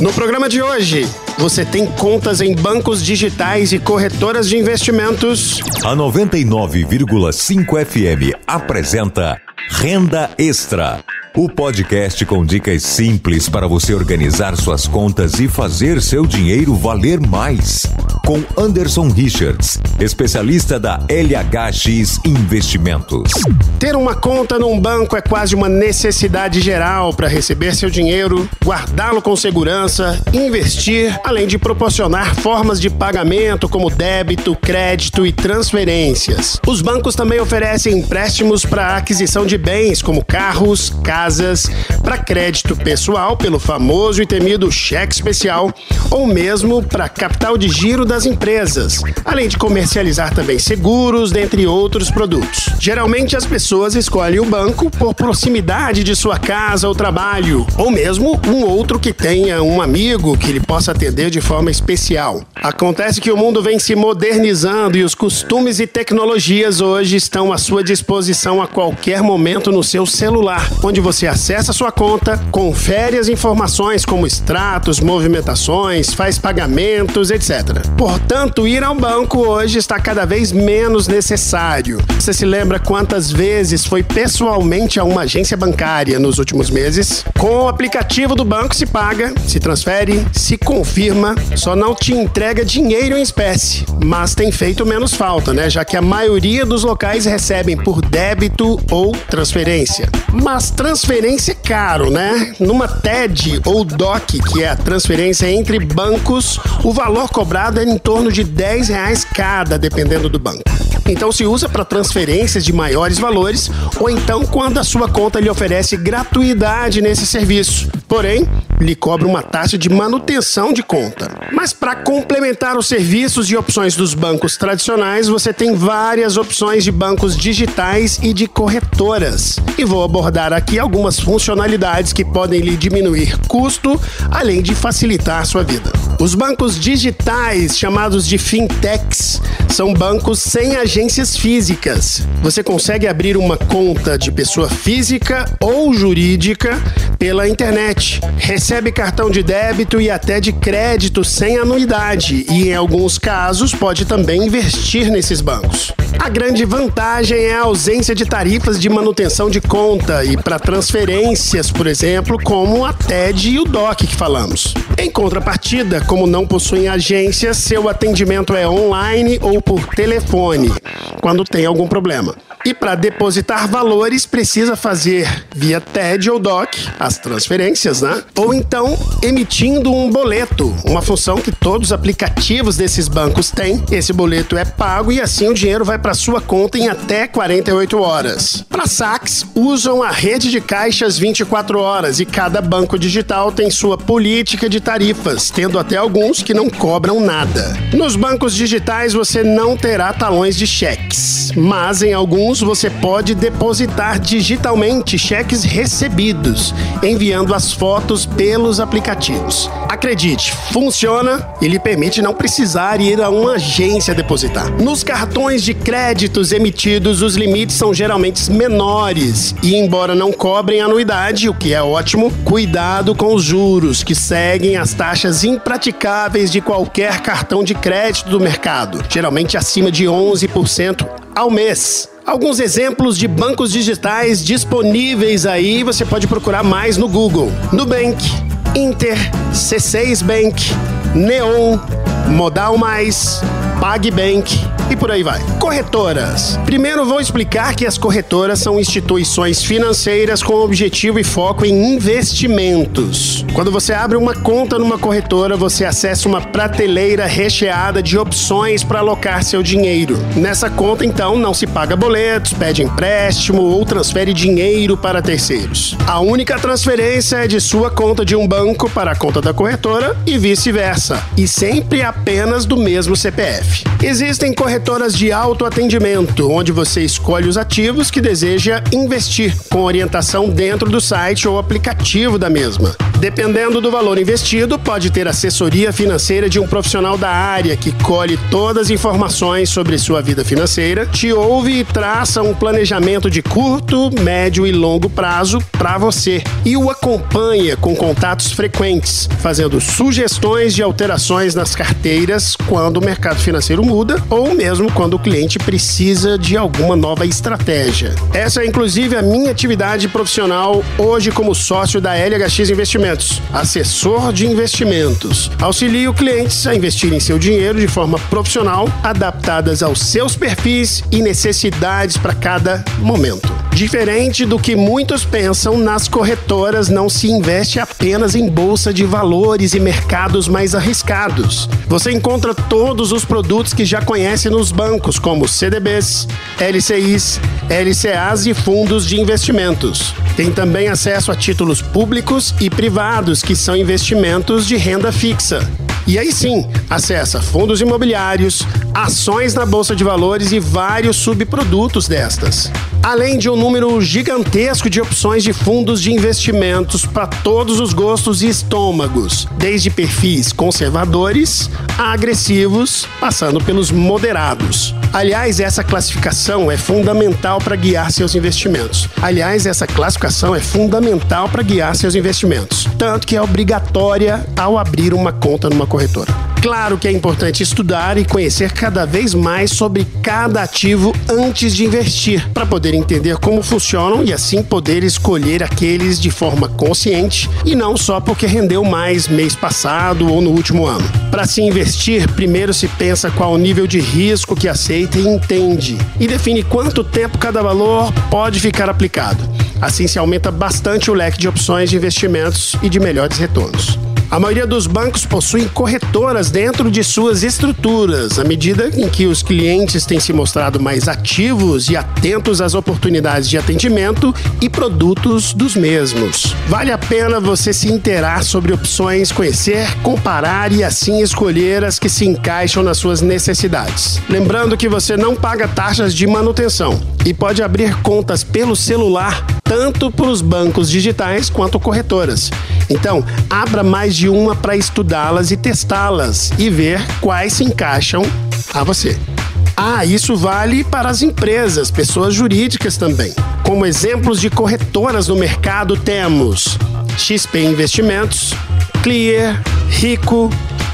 No programa de hoje, você tem contas em bancos digitais e corretoras de investimentos? A 99,5 FM apresenta Renda Extra. O podcast com dicas simples para você organizar suas contas e fazer seu dinheiro valer mais. Com Anderson Richards, especialista da LHX Investimentos. Ter uma conta num banco é quase uma necessidade geral para receber seu dinheiro, guardá-lo com segurança, investir, além de proporcionar formas de pagamento como débito, crédito e transferências. Os bancos também oferecem empréstimos para aquisição de bens como carros, casas, para crédito pessoal pelo famoso e temido cheque especial ou mesmo para capital de giro das empresas, além de comercializar também seguros, dentre outros produtos. Geralmente as pessoas escolhem o banco por proximidade de sua casa ou trabalho, ou mesmo um outro que tenha um amigo que ele possa atender de forma especial. Acontece que o mundo vem se modernizando e os costumes e tecnologias hoje estão à sua disposição a qualquer momento no seu celular, onde você acessa sua conta, confere as informações como extratos, movimentações, faz pagamentos, etc. Portanto, ir ao banco hoje está cada vez menos necessário. Você se lembra quantas vezes foi pessoalmente a uma agência bancária nos últimos meses? Com o aplicativo do banco se paga, se transfere, se confirma, só não te entrega dinheiro em espécie, mas tem feito menos falta, né? Já que a maioria dos locais recebem por débito ou transferência. Mas transferência é caro, né? Numa TED ou DOC, que é a transferência entre bancos, o valor cobrado é em torno de 10 reais cada, dependendo do banco. Então se usa para transferências de maiores valores ou então quando a sua conta lhe oferece gratuidade nesse serviço. Porém, lhe cobra uma taxa de manutenção de conta. Mas para complementar os serviços e opções dos bancos tradicionais, você tem várias opções de bancos digitais e de corretoras. E vou abordar aqui algumas funcionalidades que podem lhe diminuir custo, além de facilitar sua vida. Os bancos digitais, chamados de fintechs, são bancos sem agências físicas. Você consegue abrir uma conta de pessoa física ou jurídica pela internet. Recebe cartão de débito e até de crédito sem anuidade e, em alguns casos, pode também investir nesses bancos. A grande vantagem é a ausência de tarifas de manutenção de conta e para transferências, por exemplo, como a TED e o DOC que falamos. Em contrapartida, como não possuem agência, seu atendimento é online ou por telefone, quando tem algum problema. E para depositar valores, precisa fazer via TED ou DOC as transferências, né? Ou então emitindo um boleto, uma função que todos os aplicativos desses bancos têm. Esse boleto é pago e assim o dinheiro vai para sua conta em até 48 horas. Para saques, usam a rede de caixas 24 horas e cada banco digital tem sua política de tarifas, tendo até alguns que não cobram nada. Nos bancos digitais você não terá talões de cheques, mas em alguns você pode depositar digitalmente cheques recebidos, enviando as fotos pelos aplicativos. Acredite, funciona e lhe permite não precisar ir a uma agência depositar. Nos cartões de créditos emitidos, os limites são geralmente menores e, embora não cobrem anuidade, o que é ótimo, cuidado com os juros, que seguem as taxas impraticáveis de qualquer cartão de crédito do mercado, geralmente acima de 11% ao mês. Alguns exemplos de bancos digitais disponíveis aí, você pode procurar mais no Google. Nubank, Inter, C6 Bank, Neon, Modal Mais, PagBank e por aí vai. Corretoras. Primeiro vou explicar que as corretoras são instituições financeiras com objetivo e foco em investimentos. Quando você abre uma conta numa corretora, você acessa uma prateleira recheada de opções para alocar seu dinheiro. Nessa conta, então, não se paga boletos, pede empréstimo ou transfere dinheiro para terceiros. A única transferência é de sua conta de um banco para a conta da corretora e vice-versa, e sempre apenas do mesmo CPF. Existem corretoras Corretoras de autoatendimento, onde você escolhe os ativos que deseja investir, com orientação dentro do site ou aplicativo da mesma. Dependendo do valor investido, pode ter assessoria financeira de um profissional da área que colhe todas as informações sobre sua vida financeira, te ouve e traça um planejamento de curto, médio e longo prazo para você e o acompanha com contatos frequentes, fazendo sugestões de alterações nas carteiras quando o mercado financeiro muda ou mesmo quando o cliente precisa de alguma nova estratégia. Essa é inclusive a minha atividade profissional hoje como sócio da LHX Investimentos assessor de investimentos. Auxilia clientes a investir em seu dinheiro de forma profissional, adaptadas aos seus perfis e necessidades para cada momento. Diferente do que muitos pensam, nas corretoras não se investe apenas em bolsa de valores e mercados mais arriscados. Você encontra todos os produtos que já conhece nos bancos, como CDBs, LCIs, LCAs e fundos de investimentos. Tem também acesso a títulos públicos e privados, que são investimentos de renda fixa. E aí sim, acessa fundos imobiliários, ações na bolsa de valores e vários subprodutos destas. Além de um número gigantesco de opções de fundos de investimentos para todos os gostos e estômagos, desde perfis conservadores a agressivos, passando pelos moderados. Aliás, essa classificação é fundamental para guiar seus investimentos. Aliás, essa classificação é fundamental para guiar seus investimentos, tanto que é obrigatória ao abrir uma conta numa corretora. Claro que é importante estudar e conhecer cada vez mais sobre cada ativo antes de investir, para poder entender como funcionam e assim poder escolher aqueles de forma consciente e não só porque rendeu mais mês passado ou no último ano. Para se investir, primeiro se pensa qual o nível de risco que aceita e entende, e define quanto tempo cada valor pode ficar aplicado. Assim se aumenta bastante o leque de opções de investimentos e de melhores retornos. A maioria dos bancos possuem corretoras dentro de suas estruturas, à medida em que os clientes têm se mostrado mais ativos e atentos às oportunidades de atendimento e produtos dos mesmos. Vale a pena você se interar sobre opções, conhecer, comparar e assim escolher as que se encaixam nas suas necessidades. Lembrando que você não paga taxas de manutenção e pode abrir contas pelo celular tanto para os bancos digitais quanto corretoras. Então, abra mais de uma para estudá-las e testá-las e ver quais se encaixam a você. Ah, isso vale para as empresas, pessoas jurídicas também. Como exemplos de corretoras no mercado temos XP Investimentos, Clear, Rico,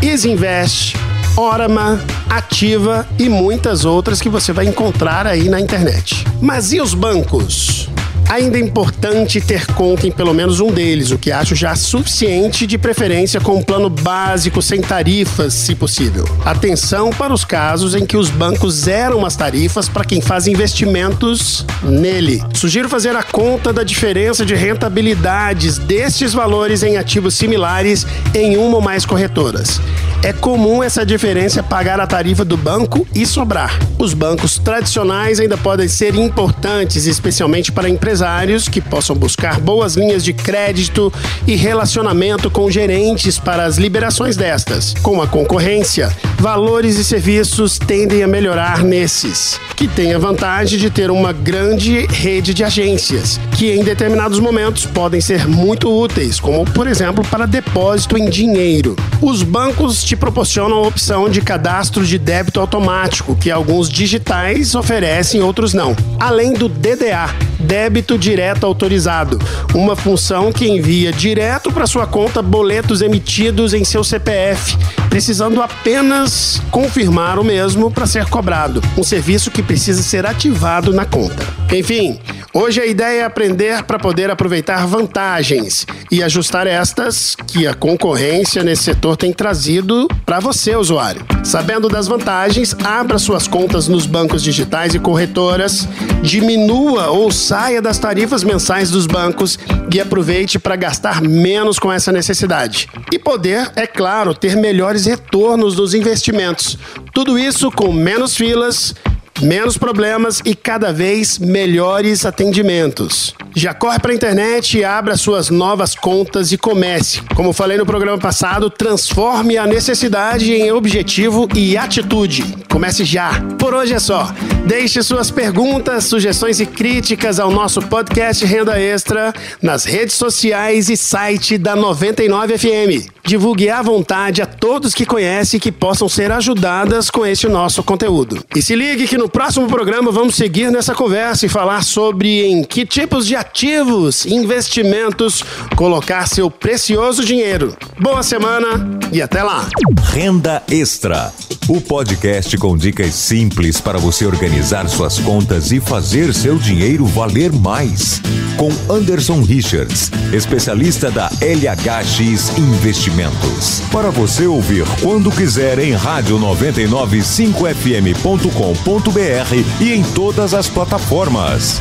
Isinvest, Orama, Ativa e muitas outras que você vai encontrar aí na internet. Mas e os bancos? Ainda é importante ter conta em pelo menos um deles, o que acho já suficiente, de preferência com um plano básico sem tarifas, se possível. Atenção para os casos em que os bancos zeram as tarifas para quem faz investimentos nele. Sugiro fazer a conta da diferença de rentabilidades destes valores em ativos similares em uma ou mais corretoras. É comum essa diferença pagar a tarifa do banco e sobrar. Os bancos tradicionais ainda podem ser importantes, especialmente para empresários que possam buscar boas linhas de crédito e relacionamento com gerentes para as liberações destas. Com a concorrência, valores e serviços tendem a melhorar nesses, que têm a vantagem de ter uma grande rede de agências, que em determinados momentos podem ser muito úteis, como por exemplo para depósito em dinheiro. Os bancos te proporcionam a opção de cadastro de débito automático, que alguns digitais oferecem, outros não. Além do DDA, débito direto autorizado, uma função que envia direto para sua conta boletos emitidos em seu CPF, precisando apenas confirmar o mesmo para ser cobrado, um serviço que precisa ser ativado na conta. Enfim, Hoje a ideia é aprender para poder aproveitar vantagens e ajustar estas que a concorrência nesse setor tem trazido para você, usuário. Sabendo das vantagens, abra suas contas nos bancos digitais e corretoras, diminua ou saia das tarifas mensais dos bancos e aproveite para gastar menos com essa necessidade. E poder, é claro, ter melhores retornos dos investimentos. Tudo isso com menos filas menos problemas e cada vez melhores atendimentos. Já corre para a internet e abra suas novas contas e comece. Como falei no programa passado, transforme a necessidade em objetivo e atitude. Comece já. Por hoje é só. Deixe suas perguntas, sugestões e críticas ao nosso podcast Renda Extra nas redes sociais e site da 99 FM. Divulgue à vontade a todos que conhecem que possam ser ajudadas com este nosso conteúdo. E se ligue que no próximo programa vamos seguir nessa conversa e falar sobre em que tipos de ativos, investimentos colocar seu precioso dinheiro. Boa semana e até lá. Renda Extra. O podcast com dicas simples para você organizar suas contas e fazer seu dinheiro valer mais. Com Anderson Richards, especialista da LHX Investimentos. Para você ouvir quando quiser em rádio995fm.com.br e em todas as plataformas.